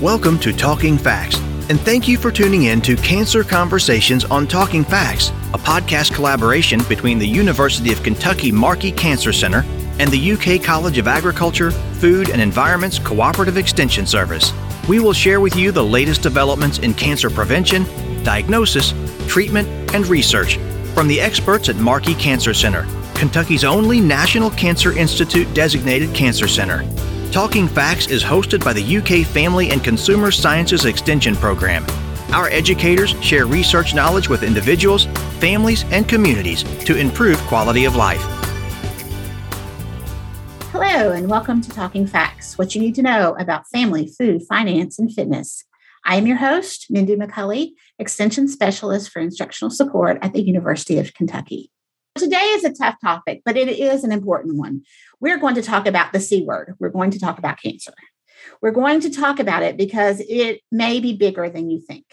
Welcome to Talking Facts, and thank you for tuning in to Cancer Conversations on Talking Facts, a podcast collaboration between the University of Kentucky Markey Cancer Center and the UK College of Agriculture, Food and Environment's Cooperative Extension Service. We will share with you the latest developments in cancer prevention, diagnosis, treatment, and research from the experts at Markey Cancer Center, Kentucky's only National Cancer Institute designated cancer center. Talking Facts is hosted by the UK Family and Consumer Sciences Extension Program. Our educators share research knowledge with individuals, families, and communities to improve quality of life. Hello, and welcome to Talking Facts what you need to know about family, food, finance, and fitness. I am your host, Mindy McCulley, Extension Specialist for Instructional Support at the University of Kentucky. Today is a tough topic, but it is an important one. We're going to talk about the C word. We're going to talk about cancer. We're going to talk about it because it may be bigger than you think.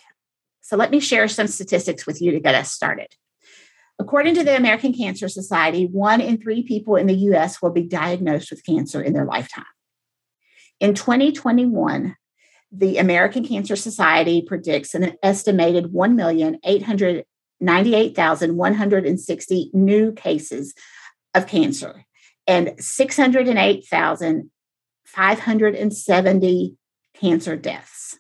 So let me share some statistics with you to get us started. According to the American Cancer Society, one in three people in the US will be diagnosed with cancer in their lifetime. In 2021, the American Cancer Society predicts an estimated 1,800 98,160 new cases of cancer and 608,570 cancer deaths.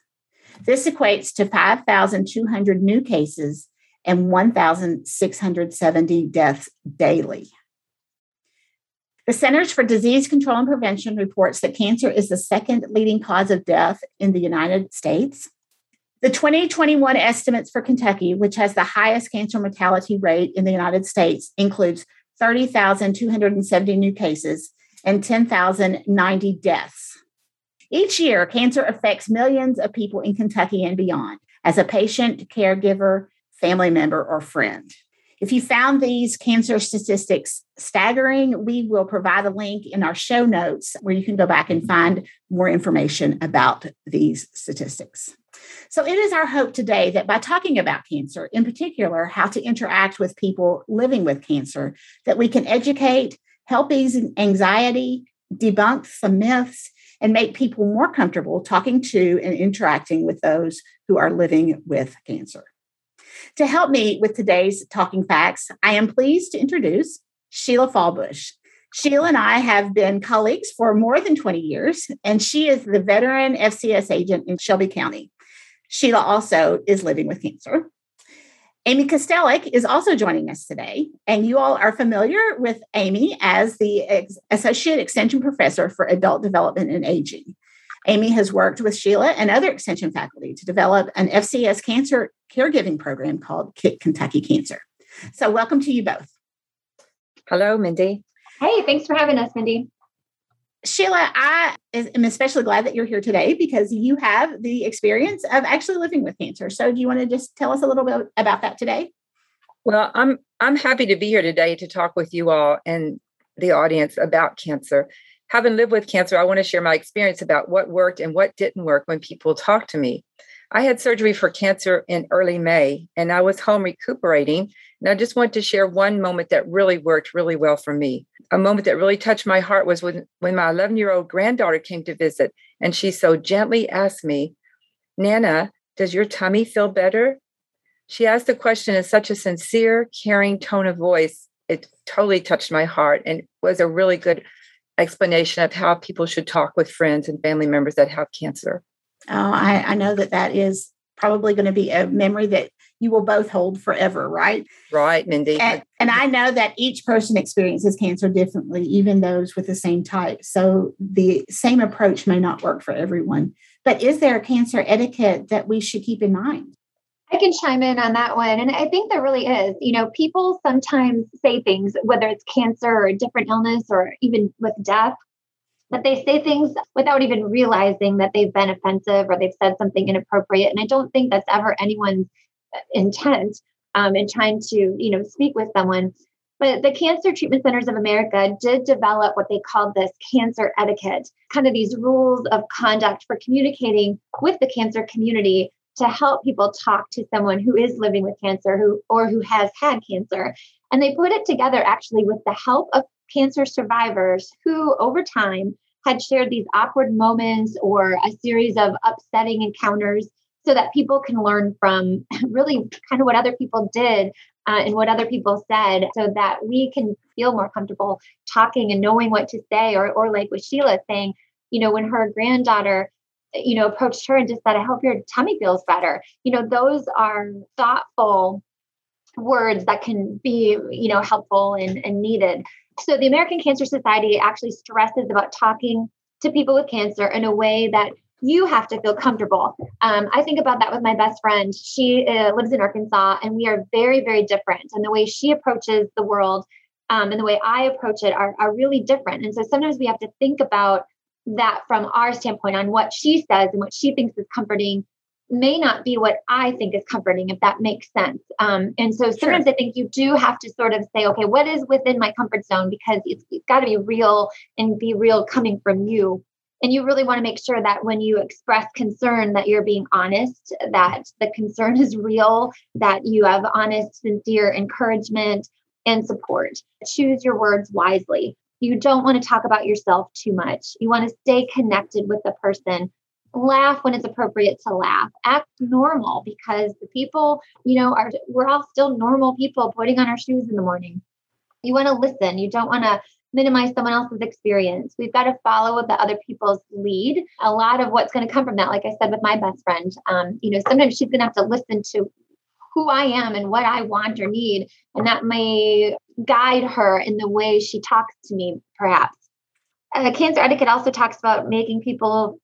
This equates to 5,200 new cases and 1,670 deaths daily. The Centers for Disease Control and Prevention reports that cancer is the second leading cause of death in the United States the 2021 estimates for Kentucky, which has the highest cancer mortality rate in the United States, includes 30,270 new cases and 10,090 deaths. Each year, cancer affects millions of people in Kentucky and beyond as a patient, caregiver, family member, or friend. If you found these cancer statistics staggering, we will provide a link in our show notes where you can go back and find more information about these statistics. So, it is our hope today that by talking about cancer, in particular, how to interact with people living with cancer, that we can educate, help ease anxiety, debunk some myths, and make people more comfortable talking to and interacting with those who are living with cancer. To help me with today's Talking Facts, I am pleased to introduce Sheila Fallbush. Sheila and I have been colleagues for more than 20 years, and she is the veteran FCS agent in Shelby County. Sheila also is living with cancer. Amy Kostelic is also joining us today, and you all are familiar with Amy as the Ex- Associate Extension Professor for Adult Development and Aging. Amy has worked with Sheila and other Extension faculty to develop an FCS cancer caregiving program called KIC Kentucky Cancer. So, welcome to you both. Hello, Mindy. Hey, thanks for having us, Mindy. Sheila, I am especially glad that you're here today because you have the experience of actually living with cancer. So, do you want to just tell us a little bit about that today? Well, I'm I'm happy to be here today to talk with you all and the audience about cancer having lived with cancer, I want to share my experience about what worked and what didn't work when people talk to me. I had surgery for cancer in early May and I was home recuperating. And I just want to share one moment that really worked really well for me. A moment that really touched my heart was when, when my 11 year old granddaughter came to visit and she so gently asked me, Nana, does your tummy feel better? She asked the question in such a sincere, caring tone of voice. It totally touched my heart and was a really good explanation of how people should talk with friends and family members that have cancer. Oh, I, I know that that is probably going to be a memory that you will both hold forever, right? Right, Mindy. And, and, I know that each person experiences cancer differently, even those with the same type. So the same approach may not work for everyone. But is there a cancer etiquette that we should keep in mind? I can chime in on that one. And I think there really is. You know, people sometimes say things, whether it's cancer or a different illness or even with death, that they say things without even realizing that they've been offensive or they've said something inappropriate. And I don't think that's ever anyone's intent um, in trying to, you know, speak with someone. But the Cancer Treatment Centers of America did develop what they called this cancer etiquette, kind of these rules of conduct for communicating with the cancer community to help people talk to someone who is living with cancer who or who has had cancer and they put it together actually with the help of cancer survivors who over time had shared these awkward moments or a series of upsetting encounters so that people can learn from really kind of what other people did uh, and what other people said so that we can feel more comfortable talking and knowing what to say or, or like with sheila saying you know when her granddaughter you know approached her and just said i hope your tummy feels better. You know those are thoughtful words that can be you know helpful and, and needed so the american cancer society actually stresses about talking to people with cancer in a way that you have to feel comfortable. Um, I think about that with my best friend. She uh, lives in Arkansas, and we are very, very different. And the way she approaches the world um, and the way I approach it are, are really different. And so sometimes we have to think about that from our standpoint on what she says and what she thinks is comforting may not be what I think is comforting, if that makes sense. Um, and so sometimes sure. I think you do have to sort of say, okay, what is within my comfort zone? Because it's, it's got to be real and be real coming from you and you really want to make sure that when you express concern that you're being honest that the concern is real that you have honest sincere encouragement and support choose your words wisely you don't want to talk about yourself too much you want to stay connected with the person laugh when it's appropriate to laugh act normal because the people you know are we're all still normal people putting on our shoes in the morning you want to listen you don't want to minimize someone else's experience. We've got to follow the other people's lead. A lot of what's going to come from that, like I said with my best friend, um, you know, sometimes she's going to have to listen to who I am and what I want or need, and that may guide her in the way she talks to me, perhaps. Uh, cancer etiquette also talks about making people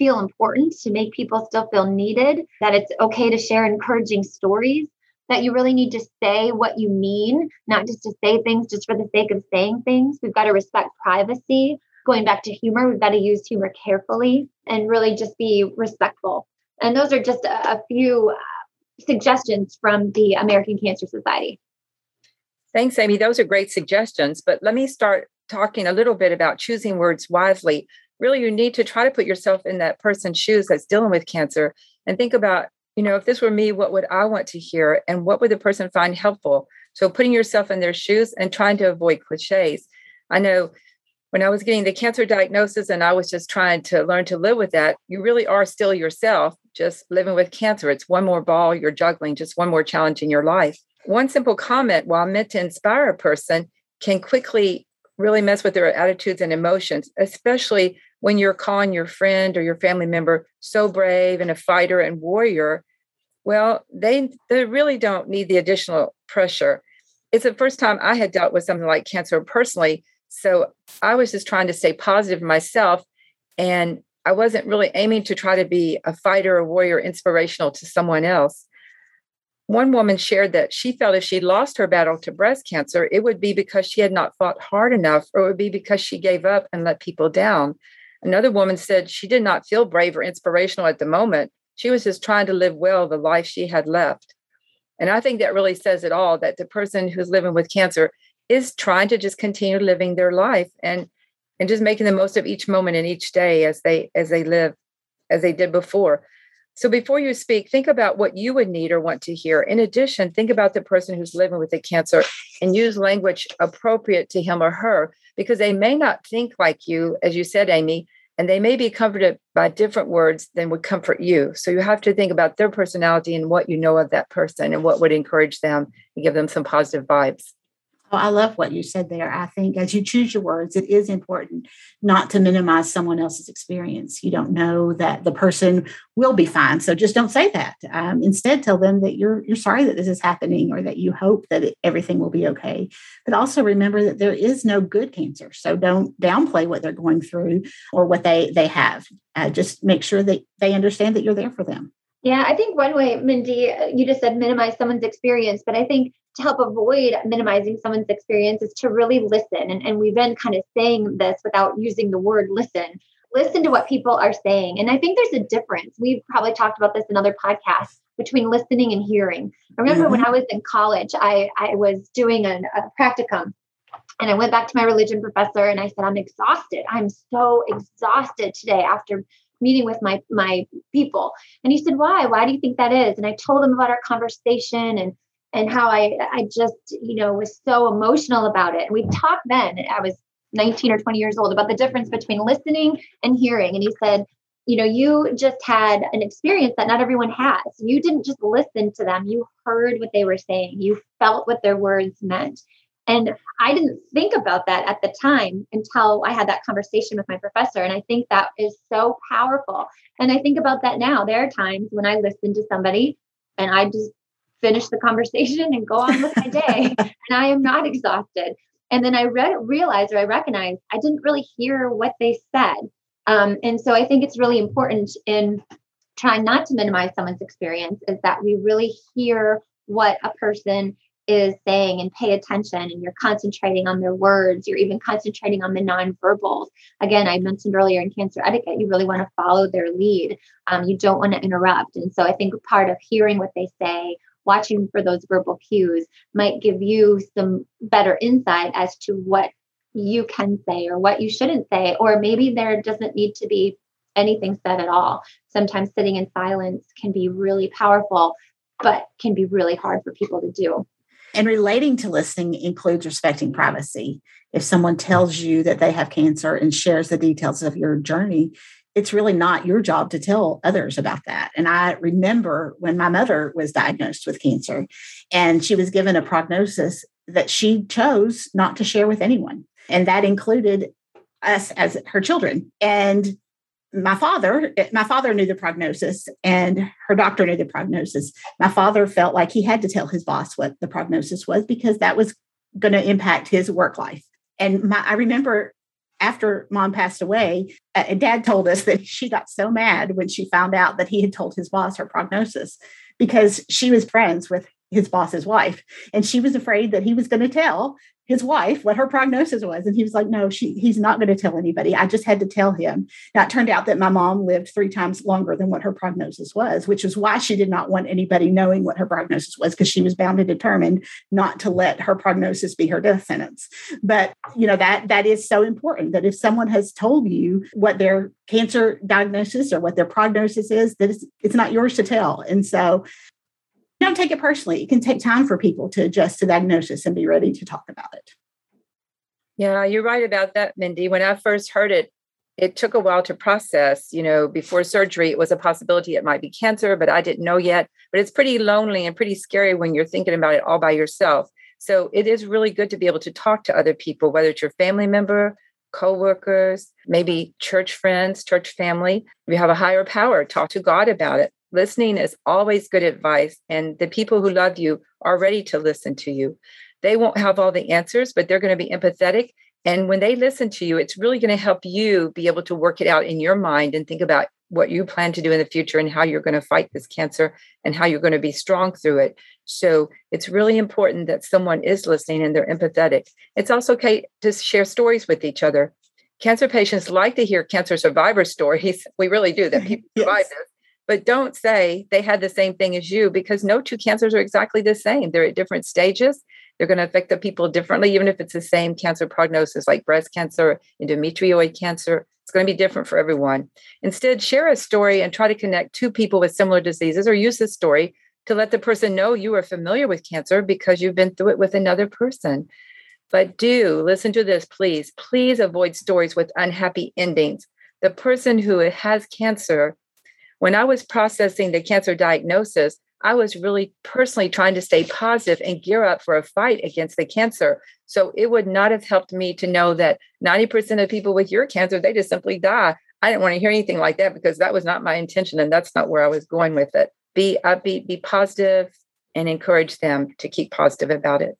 feel important, to make people still feel needed, that it's okay to share encouraging stories that you really need to say what you mean, not just to say things just for the sake of saying things. We've got to respect privacy. Going back to humor, we've got to use humor carefully and really just be respectful. And those are just a, a few uh, suggestions from the American Cancer Society. Thanks, Amy. Those are great suggestions. But let me start talking a little bit about choosing words wisely. Really, you need to try to put yourself in that person's shoes that's dealing with cancer and think about you know, if this were me, what would I want to hear and what would the person find helpful? So putting yourself in their shoes and trying to avoid cliches. I know when I was getting the cancer diagnosis and I was just trying to learn to live with that, you really are still yourself, just living with cancer. It's one more ball you're juggling, just one more challenge in your life. One simple comment, while meant to inspire a person, can quickly really mess with their attitudes and emotions, especially when you're calling your friend or your family member so brave and a fighter and warrior well, they they really don't need the additional pressure. It's the first time I had dealt with something like cancer personally, so I was just trying to stay positive myself, and I wasn't really aiming to try to be a fighter or warrior, inspirational to someone else. One woman shared that she felt if she lost her battle to breast cancer, it would be because she had not fought hard enough, or it would be because she gave up and let people down. Another woman said she did not feel brave or inspirational at the moment, she was just trying to live well the life she had left. And I think that really says it all that the person who's living with cancer is trying to just continue living their life and and just making the most of each moment and each day as they as they live as they did before. So before you speak, think about what you would need or want to hear. In addition, think about the person who's living with the cancer and use language appropriate to him or her because they may not think like you, as you said, Amy, and they may be comforted by different words than would comfort you. So you have to think about their personality and what you know of that person and what would encourage them and give them some positive vibes. Oh, I love what you said there. I think as you choose your words, it is important not to minimize someone else's experience. You don't know that the person will be fine, so just don't say that. Um, instead, tell them that you're you're sorry that this is happening, or that you hope that it, everything will be okay. But also remember that there is no good cancer, so don't downplay what they're going through or what they they have. Uh, just make sure that they understand that you're there for them. Yeah, I think one way, Mindy, you just said minimize someone's experience, but I think to help avoid minimizing someone's experience is to really listen. And, and we've been kind of saying this without using the word listen. Listen to what people are saying. And I think there's a difference. We've probably talked about this in other podcasts between listening and hearing. I remember mm-hmm. when I was in college, I, I was doing an, a practicum and I went back to my religion professor and I said, I'm exhausted. I'm so exhausted today after meeting with my my people. And he said, Why? Why do you think that is? And I told him about our conversation and and how I I just, you know, was so emotional about it. And we talked then. I was 19 or 20 years old about the difference between listening and hearing. And he said, you know, you just had an experience that not everyone has. You didn't just listen to them, you heard what they were saying, you felt what their words meant. And I didn't think about that at the time until I had that conversation with my professor. And I think that is so powerful. And I think about that now. There are times when I listen to somebody and I just finish the conversation and go on with my day, and I am not exhausted. And then I re- realized or I recognized I didn't really hear what they said. Um, and so I think it's really important in trying not to minimize someone's experience is that we really hear what a person is saying and pay attention and you're concentrating on their words you're even concentrating on the nonverbals again i mentioned earlier in cancer etiquette you really want to follow their lead um, you don't want to interrupt and so i think part of hearing what they say watching for those verbal cues might give you some better insight as to what you can say or what you shouldn't say or maybe there doesn't need to be anything said at all sometimes sitting in silence can be really powerful but can be really hard for people to do and relating to listening includes respecting privacy. If someone tells you that they have cancer and shares the details of your journey, it's really not your job to tell others about that. And I remember when my mother was diagnosed with cancer and she was given a prognosis that she chose not to share with anyone. And that included us as her children. And my father my father knew the prognosis and her doctor knew the prognosis my father felt like he had to tell his boss what the prognosis was because that was going to impact his work life and my, i remember after mom passed away uh, dad told us that she got so mad when she found out that he had told his boss her prognosis because she was friends with his boss's wife. And she was afraid that he was going to tell his wife what her prognosis was. And he was like no she he's not going to tell anybody. I just had to tell him. Now it turned out that my mom lived three times longer than what her prognosis was which is why she did not want anybody knowing what her prognosis was because she was bound and determined not to let her prognosis be her death sentence. But you know that that is so important that if someone has told you what their cancer diagnosis or what their prognosis is that it's, it's not yours to tell. And so don't take it personally. It can take time for people to adjust to diagnosis and be ready to talk about it. Yeah, you're right about that, Mindy. When I first heard it, it took a while to process. You know, before surgery, it was a possibility it might be cancer, but I didn't know yet. But it's pretty lonely and pretty scary when you're thinking about it all by yourself. So it is really good to be able to talk to other people, whether it's your family member, coworkers, maybe church friends, church family. If you have a higher power, talk to God about it. Listening is always good advice, and the people who love you are ready to listen to you. They won't have all the answers, but they're going to be empathetic. And when they listen to you, it's really going to help you be able to work it out in your mind and think about what you plan to do in the future and how you're going to fight this cancer and how you're going to be strong through it. So it's really important that someone is listening and they're empathetic. It's also okay to share stories with each other. Cancer patients like to hear cancer survivor stories. We really do that people yes. survive this. But don't say they had the same thing as you because no two cancers are exactly the same. They're at different stages. They're going to affect the people differently, even if it's the same cancer prognosis like breast cancer, endometrioid cancer. It's going to be different for everyone. Instead, share a story and try to connect two people with similar diseases or use this story to let the person know you are familiar with cancer because you've been through it with another person. But do listen to this, please. Please avoid stories with unhappy endings. The person who has cancer when I was processing the cancer diagnosis, I was really personally trying to stay positive and gear up for a fight against the cancer. So it would not have helped me to know that 90% of people with your cancer, they just simply die. I didn't want to hear anything like that because that was not my intention and that's not where I was going with it. Be upbeat, be positive, and encourage them to keep positive about it.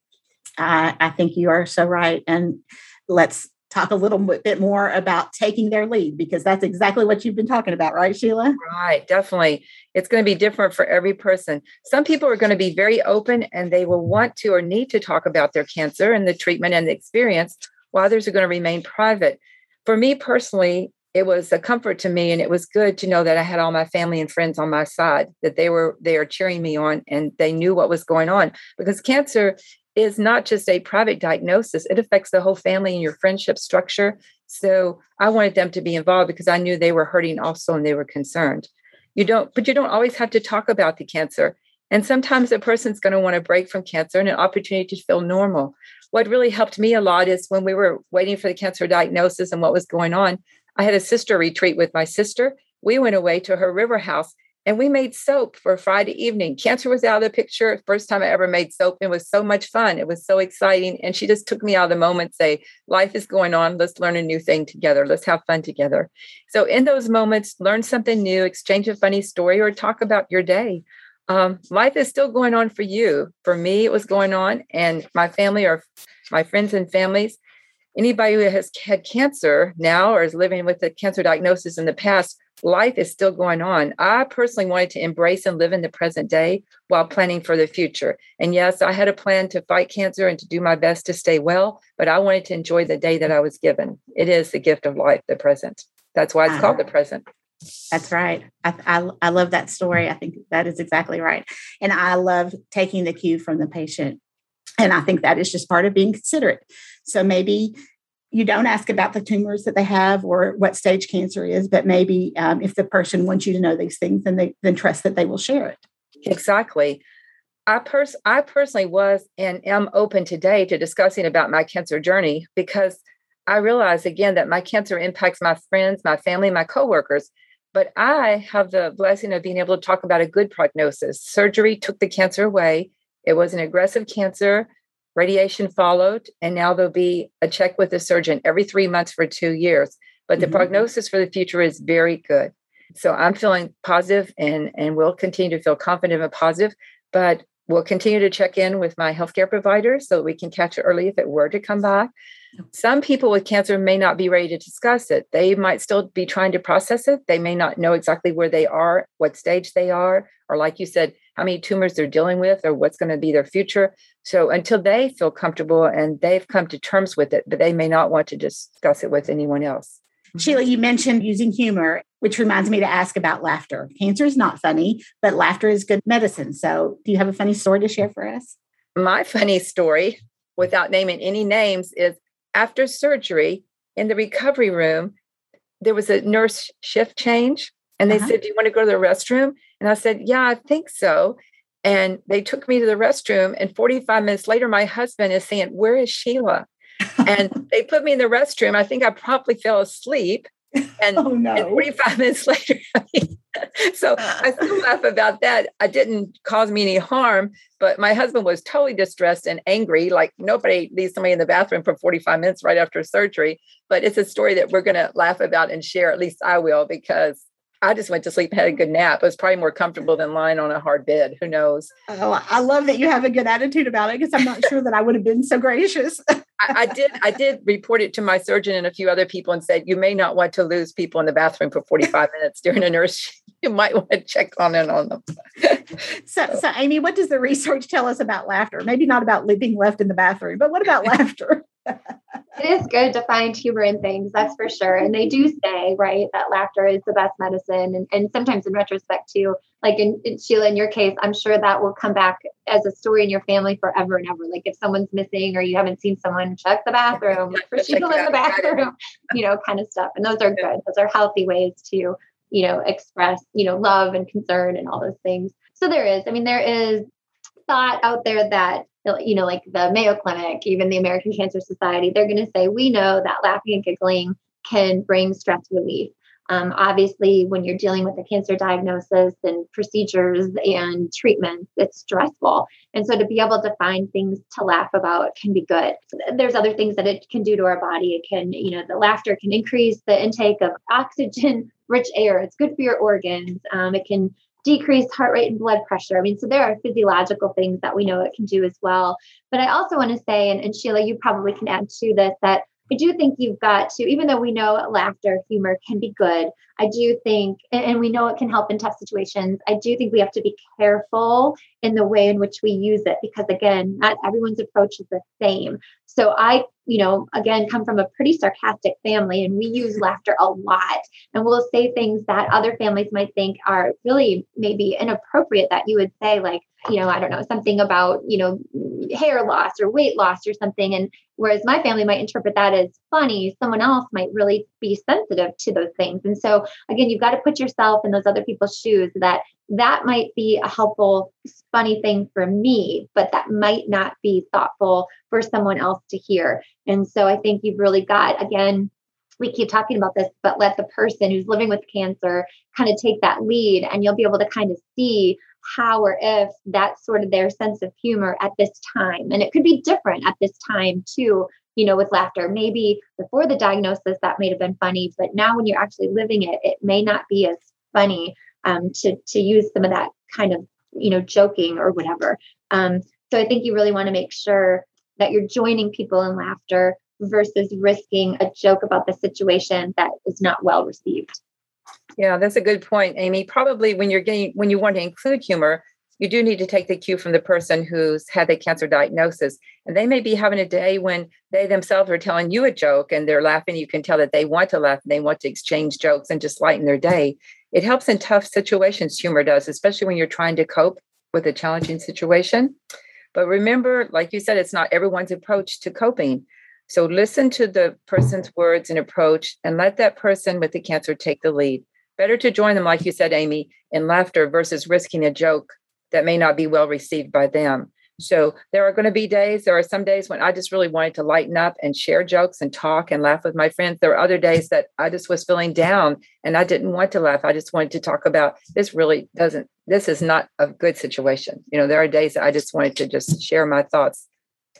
I, I think you are so right. And let's talk a little bit more about taking their lead because that's exactly what you've been talking about, right, Sheila? Right, definitely. It's going to be different for every person. Some people are going to be very open and they will want to or need to talk about their cancer and the treatment and the experience, while others are going to remain private. For me personally, it was a comfort to me and it was good to know that I had all my family and friends on my side that they were they are cheering me on and they knew what was going on because cancer is not just a private diagnosis, it affects the whole family and your friendship structure. So I wanted them to be involved because I knew they were hurting also and they were concerned. You don't, but you don't always have to talk about the cancer. And sometimes a person's going to want to break from cancer and an opportunity to feel normal. what really helped me a lot is when we were waiting for the cancer diagnosis and what was going on, I had a sister retreat with my sister. We went away to her river house and we made soap for Friday evening. Cancer was out of the picture. First time I ever made soap. It was so much fun. It was so exciting. And she just took me out of the moment, say, life is going on. Let's learn a new thing together. Let's have fun together. So in those moments, learn something new, exchange a funny story, or talk about your day. Um, life is still going on for you. For me, it was going on, and my family or my friends and families. Anybody who has had cancer now or is living with a cancer diagnosis in the past life is still going on. I personally wanted to embrace and live in the present day while planning for the future. And yes, I had a plan to fight cancer and to do my best to stay well, but I wanted to enjoy the day that I was given. It is the gift of life, the present. That's why it's called the present. That's right. I, I, I love that story. I think that is exactly right. And I love taking the cue from the patient. And I think that is just part of being considerate. So maybe you don't ask about the tumors that they have or what stage cancer is, but maybe um, if the person wants you to know these things, then they then trust that they will share it. Exactly. I pers- I personally was and am open today to discussing about my cancer journey because I realize again that my cancer impacts my friends, my family, my coworkers. But I have the blessing of being able to talk about a good prognosis. Surgery took the cancer away. It was an aggressive cancer. Radiation followed, and now there'll be a check with the surgeon every three months for two years. But the mm-hmm. prognosis for the future is very good. So I'm feeling positive and, and will continue to feel confident and positive. But we'll continue to check in with my healthcare providers so that we can catch it early if it were to come back. Some people with cancer may not be ready to discuss it. They might still be trying to process it. They may not know exactly where they are, what stage they are, or like you said, how many tumors they're dealing with or what's going to be their future. So until they feel comfortable and they've come to terms with it, but they may not want to discuss it with anyone else. Sheila, you mentioned using humor, which reminds me to ask about laughter. Cancer is not funny, but laughter is good medicine. So, do you have a funny story to share for us? My funny story, without naming any names, is after surgery in the recovery room, there was a nurse shift change. And they uh-huh. said, Do you want to go to the restroom? And I said, Yeah, I think so. And they took me to the restroom. And 45 minutes later, my husband is saying, Where is Sheila? And they put me in the restroom. I think I promptly fell asleep. And, oh, no. and 45 minutes later, so I still ah. laugh about that. It didn't cause me any harm, but my husband was totally distressed and angry. Like nobody leaves somebody in the bathroom for 45 minutes right after surgery. But it's a story that we're going to laugh about and share. At least I will, because I just went to sleep, and had a good nap. It was probably more comfortable than lying on a hard bed. Who knows? Oh, I love that you have a good attitude about it because I'm not sure that I would have been so gracious. I, I, did. I did report it to my surgeon and a few other people and said, you may not want to lose people in the bathroom for 45 minutes during a nurse. You might want to check on in on them. so, so, so, Amy, what does the research tell us about laughter? Maybe not about being left in the bathroom, but what about laughter? It is good to find humor in things, that's for sure. And they do say, right, that laughter is the best medicine. And, and sometimes in retrospect, too, like in, in, Sheila, in your case, I'm sure that will come back as a story in your family forever and ever. Like if someone's missing or you haven't seen someone, check the bathroom, for Sheila in the bathroom, you know, kind of stuff. And those are good. Those are healthy ways to, you know, express, you know, love and concern and all those things. So there is, I mean, there is thought out there that you know, like the Mayo Clinic, even the American Cancer Society, they're going to say, we know that laughing and giggling can bring stress relief. Um, obviously, when you're dealing with a cancer diagnosis and procedures and treatments, it's stressful. And so to be able to find things to laugh about can be good. There's other things that it can do to our body. It can, you know, the laughter can increase the intake of oxygen rich air. It's good for your organs. Um, it can decreased heart rate and blood pressure. I mean, so there are physiological things that we know it can do as well. But I also want to say, and, and Sheila, you probably can add to this, that I do think you've got to, even though we know laughter, humor can be good, I do think, and we know it can help in tough situations, I do think we have to be careful in the way in which we use it because, again, not everyone's approach is the same. So I, you know, again, come from a pretty sarcastic family and we use laughter a lot. And we'll say things that other families might think are really maybe inappropriate that you would say, like, you know, I don't know, something about, you know, hair loss or weight loss or something. And whereas my family might interpret that as funny, someone else might really be sensitive to those things. And so, again, you've got to put yourself in those other people's shoes that that might be a helpful, funny thing for me, but that might not be thoughtful for someone else to hear. And so I think you've really got, again, we keep talking about this, but let the person who's living with cancer kind of take that lead and you'll be able to kind of see how or if that's sort of their sense of humor at this time. And it could be different at this time too, you know, with laughter. Maybe before the diagnosis that may have been funny, but now when you're actually living it, it may not be as funny um, to to use some of that kind of you know joking or whatever. Um, so I think you really want to make sure that you're joining people in laughter versus risking a joke about the situation that is not well received. Yeah, that's a good point, Amy. Probably when you're getting when you want to include humor, you do need to take the cue from the person who's had the cancer diagnosis. And they may be having a day when they themselves are telling you a joke and they're laughing. You can tell that they want to laugh and they want to exchange jokes and just lighten their day. It helps in tough situations, humor does, especially when you're trying to cope with a challenging situation. But remember, like you said, it's not everyone's approach to coping. So listen to the person's words and approach and let that person with the cancer take the lead. Better to join them, like you said, Amy, in laughter versus risking a joke that may not be well received by them. So there are going to be days, there are some days when I just really wanted to lighten up and share jokes and talk and laugh with my friends. There are other days that I just was feeling down and I didn't want to laugh. I just wanted to talk about this really doesn't, this is not a good situation. You know, there are days that I just wanted to just share my thoughts,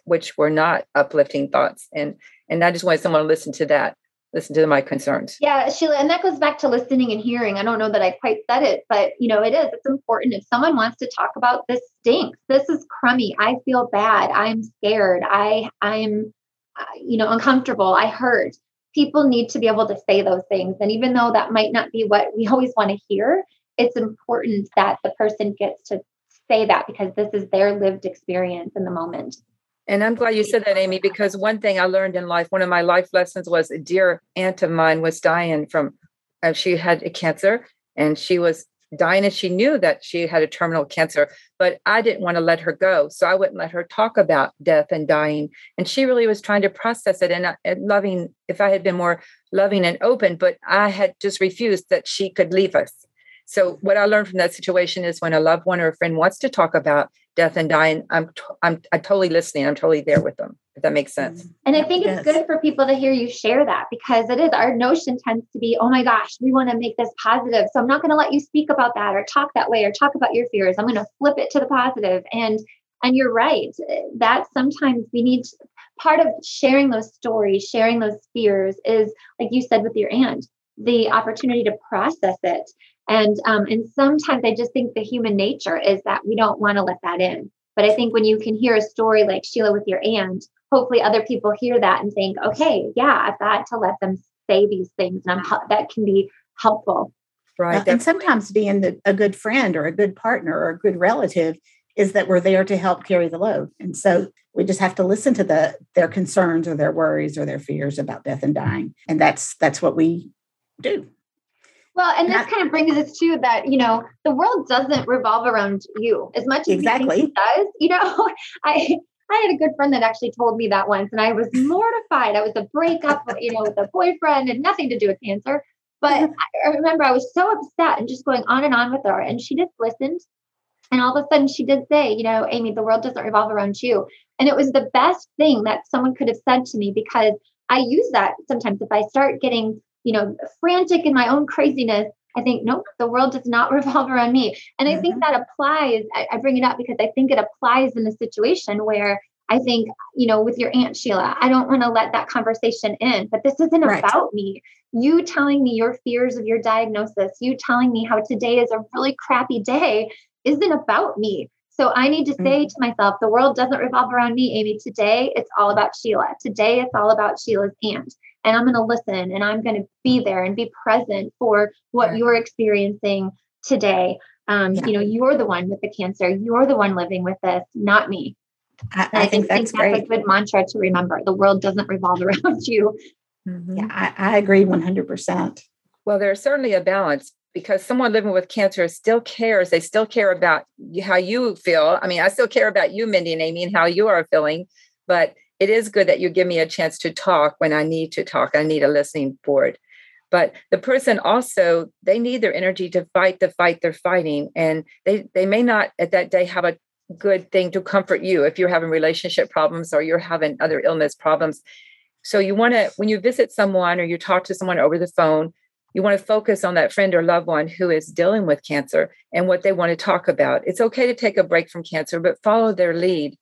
which were not uplifting thoughts. And and I just wanted someone to listen to that listen to my concerns. Yeah, Sheila, and that goes back to listening and hearing. I don't know that I quite said it, but you know, it is. It's important. If someone wants to talk about this stinks, this is crummy. I feel bad. I'm scared. I I'm uh, you know uncomfortable. I hurt. People need to be able to say those things, and even though that might not be what we always want to hear, it's important that the person gets to say that because this is their lived experience in the moment. And I'm glad you said that, Amy, because one thing I learned in life, one of my life lessons was a dear aunt of mine was dying from, uh, she had a cancer and she was dying and she knew that she had a terminal cancer, but I didn't want to let her go. So I wouldn't let her talk about death and dying. And she really was trying to process it and, uh, and loving, if I had been more loving and open, but I had just refused that she could leave us. So what I learned from that situation is when a loved one or a friend wants to talk about death and dying, I'm t- I'm I'm totally listening. I'm totally there with them. If that makes sense. Mm-hmm. And I think it's good for people to hear you share that because it is our notion tends to be, oh my gosh, we want to make this positive. So I'm not going to let you speak about that or talk that way or talk about your fears. I'm going to flip it to the positive. And and you're right that sometimes we need to, part of sharing those stories, sharing those fears is like you said with your aunt, the opportunity to process it and um, and sometimes I just think the human nature is that we don't want to let that in. But I think when you can hear a story like Sheila with your aunt, hopefully other people hear that and think, okay, yeah, I've got to let them say these things, and I'm, that can be helpful. Right. and sometimes being the, a good friend or a good partner or a good relative is that we're there to help carry the load. And so we just have to listen to the their concerns or their worries or their fears about death and dying. And that's that's what we do. Well, and this kind of brings us to that, you know, the world doesn't revolve around you as much as exactly. it does. You know, I I had a good friend that actually told me that once, and I was mortified. I was a breakup, you know, with a boyfriend, and nothing to do with cancer. But I remember I was so upset and just going on and on with her, and she just listened. And all of a sudden, she did say, you know, Amy, the world doesn't revolve around you. And it was the best thing that someone could have said to me because I use that sometimes if I start getting you know, frantic in my own craziness, I think, nope, the world does not revolve around me. And I mm-hmm. think that applies. I, I, bring it up because I think it applies in a situation where I think, you know, with your Aunt Sheila, I don't want to let that conversation in, but this isn't right. about me. You telling me your fears of your diagnosis, you telling me how today is a really crappy day isn't about me. So I need to say mm-hmm. to myself, the world doesn't revolve around me, Amy. Today, it's all about Sheila. Today, it's all about Sheila's aunt and I'm going to listen and I'm going to be there and be present for what you're experiencing today. Um, yeah. You know, you're the one with the cancer. You're the one living with this, not me. I, I, I think, that's, think that's a good mantra to remember. The world doesn't revolve around you. Mm-hmm. Yeah, I, I agree 100%. Well, there's certainly a balance because someone living with cancer still cares. They still care about how you feel. I mean, I still care about you, Mindy and Amy, and how you are feeling. But it is good that you give me a chance to talk when I need to talk. I need a listening board. but the person also they need their energy to fight the fight they're fighting and they they may not at that day have a good thing to comfort you if you're having relationship problems or you're having other illness problems so you want to when you visit someone or you talk to someone over the phone you want to focus on that friend or loved one who is dealing with cancer and what they want to talk about it's okay to take a break from cancer but follow their lead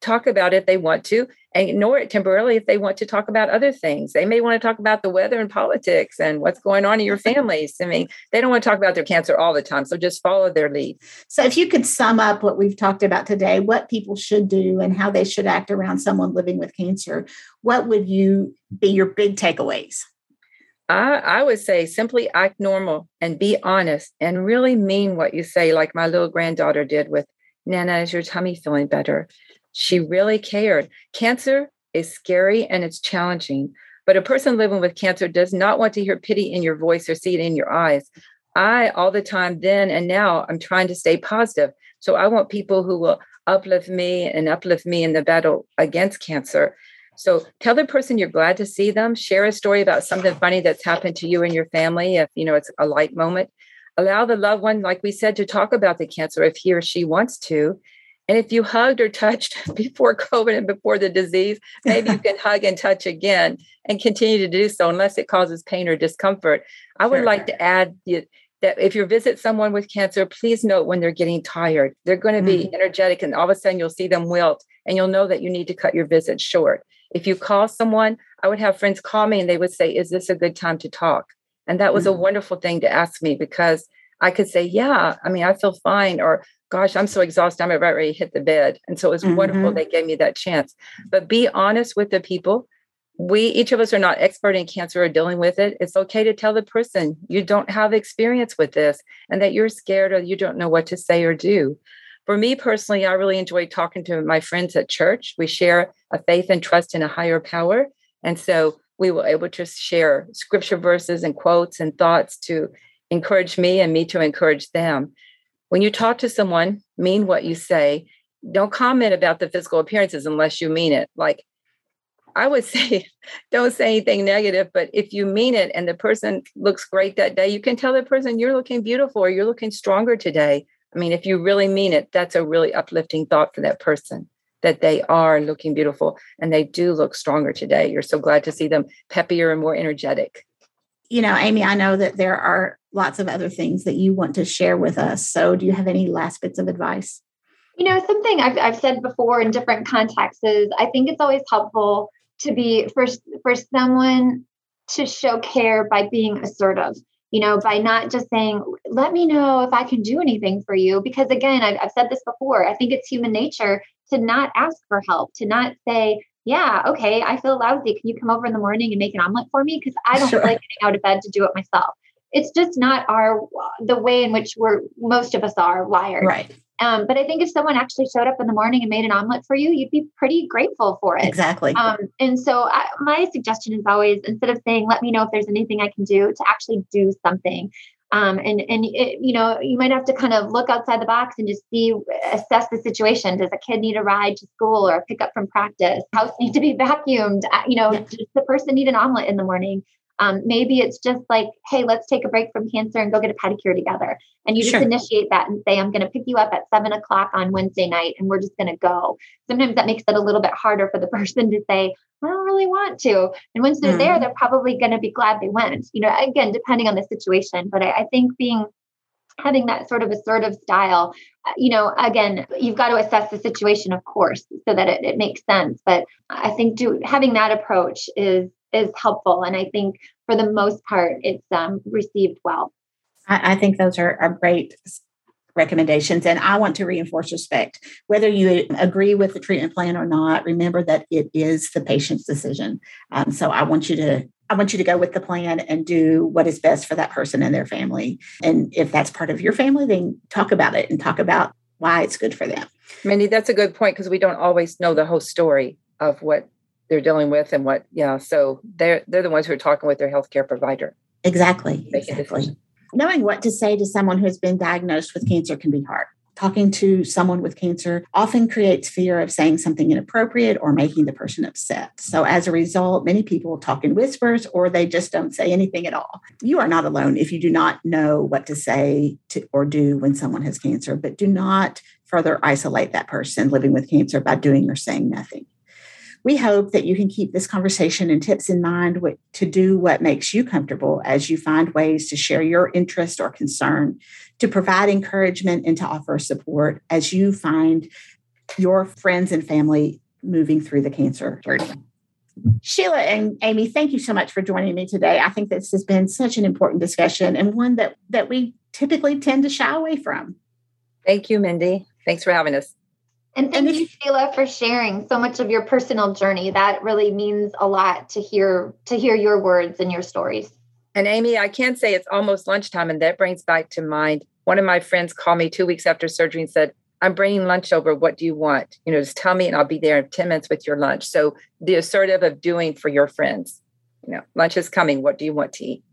talk about it if they want to and ignore it temporarily if they want to talk about other things. They may want to talk about the weather and politics and what's going on in your mm-hmm. families. I mean, they don't want to talk about their cancer all the time. So just follow their lead. So, if you could sum up what we've talked about today, what people should do and how they should act around someone living with cancer, what would you be your big takeaways? I, I would say simply act normal and be honest and really mean what you say, like my little granddaughter did with Nana, is your tummy feeling better? She really cared. Cancer is scary and it's challenging, but a person living with cancer does not want to hear pity in your voice or see it in your eyes. I, all the time, then and now, I'm trying to stay positive. So I want people who will uplift me and uplift me in the battle against cancer. So tell the person you're glad to see them. Share a story about something funny that's happened to you and your family, if you know it's a light moment. Allow the loved one, like we said, to talk about the cancer if he or she wants to. And if you hugged or touched before COVID and before the disease, maybe you can hug and touch again and continue to do so unless it causes pain or discomfort. I would like to add that if you visit someone with cancer, please note when they're getting tired. They're going to be mm-hmm. energetic, and all of a sudden you'll see them wilt, and you'll know that you need to cut your visit short. If you call someone, I would have friends call me and they would say, Is this a good time to talk? And that was mm-hmm. a wonderful thing to ask me because I could say, Yeah, I mean, I feel fine, or gosh, I'm so exhausted. I'm about ready to hit the bed. And so it was mm-hmm. wonderful they gave me that chance. But be honest with the people. We each of us are not expert in cancer or dealing with it. It's okay to tell the person you don't have experience with this and that you're scared or you don't know what to say or do. For me personally, I really enjoy talking to my friends at church. We share a faith and trust in a higher power. And so we were able to share scripture verses and quotes and thoughts to encourage me and me to encourage them when you talk to someone, mean what you say. Don't comment about the physical appearances unless you mean it. Like I would say, don't say anything negative, but if you mean it and the person looks great that day, you can tell the person you're looking beautiful or you're looking stronger today. I mean, if you really mean it, that's a really uplifting thought for that person that they are looking beautiful and they do look stronger today. You're so glad to see them peppier and more energetic you know, Amy, I know that there are lots of other things that you want to share with us. So, do you have any last bits of advice? You know, something I've, I've said before in different contexts is I think it's always helpful to be for, for someone to show care by being assertive, you know, by not just saying, let me know if I can do anything for you. Because again, I've, I've said this before, I think it's human nature to not ask for help, to not say, yeah, okay, I feel lousy. Can you come over in the morning and make an omelet for me? Because I don't sure. feel like getting out of bed to do it myself. It's just not our the way in which we're most of us are wired. Right. Um, but I think if someone actually showed up in the morning and made an omelet for you, you'd be pretty grateful for it. Exactly. Um, and so I, my suggestion is always instead of saying, let me know if there's anything I can do, to actually do something. Um, and and it, you know you might have to kind of look outside the box and just see assess the situation does a kid need a ride to school or pick up from practice house need to be vacuumed uh, you know yeah. does the person need an omelet in the morning um, maybe it's just like hey let's take a break from cancer and go get a pedicure together and you just sure. initiate that and say i'm going to pick you up at seven o'clock on wednesday night and we're just going to go sometimes that makes it a little bit harder for the person to say I don't really want to. And once they're mm. there, they're probably going to be glad they went, you know, again, depending on the situation. But I, I think being having that sort of assertive style, uh, you know, again, you've got to assess the situation, of course, so that it, it makes sense. But I think do, having that approach is is helpful, and I think for the most part, it's um, received well. I, I think those are, are great recommendations. And I want to reinforce respect. Whether you agree with the treatment plan or not, remember that it is the patient's decision. Um, so I want you to I want you to go with the plan and do what is best for that person and their family. And if that's part of your family, then talk about it and talk about why it's good for them. Mindy, that's a good point because we don't always know the whole story of what they're dealing with and what, yeah. So they're they're the ones who are talking with their healthcare provider. Exactly. Exactly knowing what to say to someone who's been diagnosed with cancer can be hard talking to someone with cancer often creates fear of saying something inappropriate or making the person upset. So, as a result, many people talk in whispers or they just don't say anything at all. You are not alone if you do not know what to say to, or do when someone has cancer, but do not further isolate that person living with cancer by doing or saying nothing. We hope that you can keep this conversation and tips in mind to do what makes you comfortable as you find ways to share your interest or concern, to provide encouragement and to offer support as you find your friends and family moving through the cancer journey. Sheila and Amy, thank you so much for joining me today. I think this has been such an important discussion and one that, that we typically tend to shy away from. Thank you, Mindy. Thanks for having us. And thank and you, Sheila, for sharing so much of your personal journey. That really means a lot to hear to hear your words and your stories. And Amy, I can say it's almost lunchtime, and that brings back to mind one of my friends called me two weeks after surgery and said, "I'm bringing lunch over. What do you want? You know, just tell me, and I'll be there in ten minutes with your lunch." So the assertive of doing for your friends. You know, lunch is coming. What do you want to eat?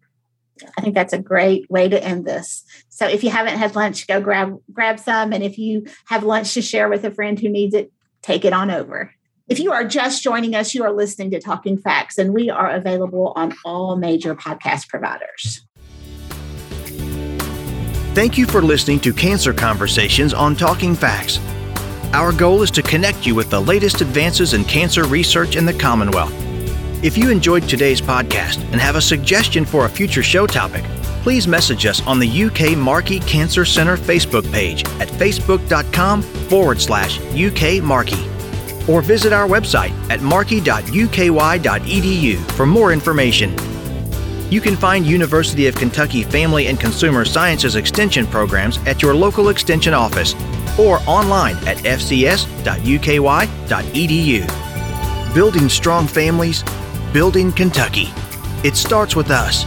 I think that's a great way to end this. So if you haven't had lunch, go grab grab some and if you have lunch to share with a friend who needs it, take it on over. If you are just joining us, you are listening to Talking FACS and we are available on all major podcast providers. Thank you for listening to Cancer Conversations on Talking FACS. Our goal is to connect you with the latest advances in cancer research in the Commonwealth if you enjoyed today's podcast and have a suggestion for a future show topic, please message us on the UK Markey Cancer Centre Facebook page at facebook.com forward slash UK Markey or visit our website at markey.uky.edu for more information. You can find University of Kentucky Family and Consumer Sciences Extension programs at your local Extension office or online at fcs.uky.edu. Building strong families, Building Kentucky. It starts with us.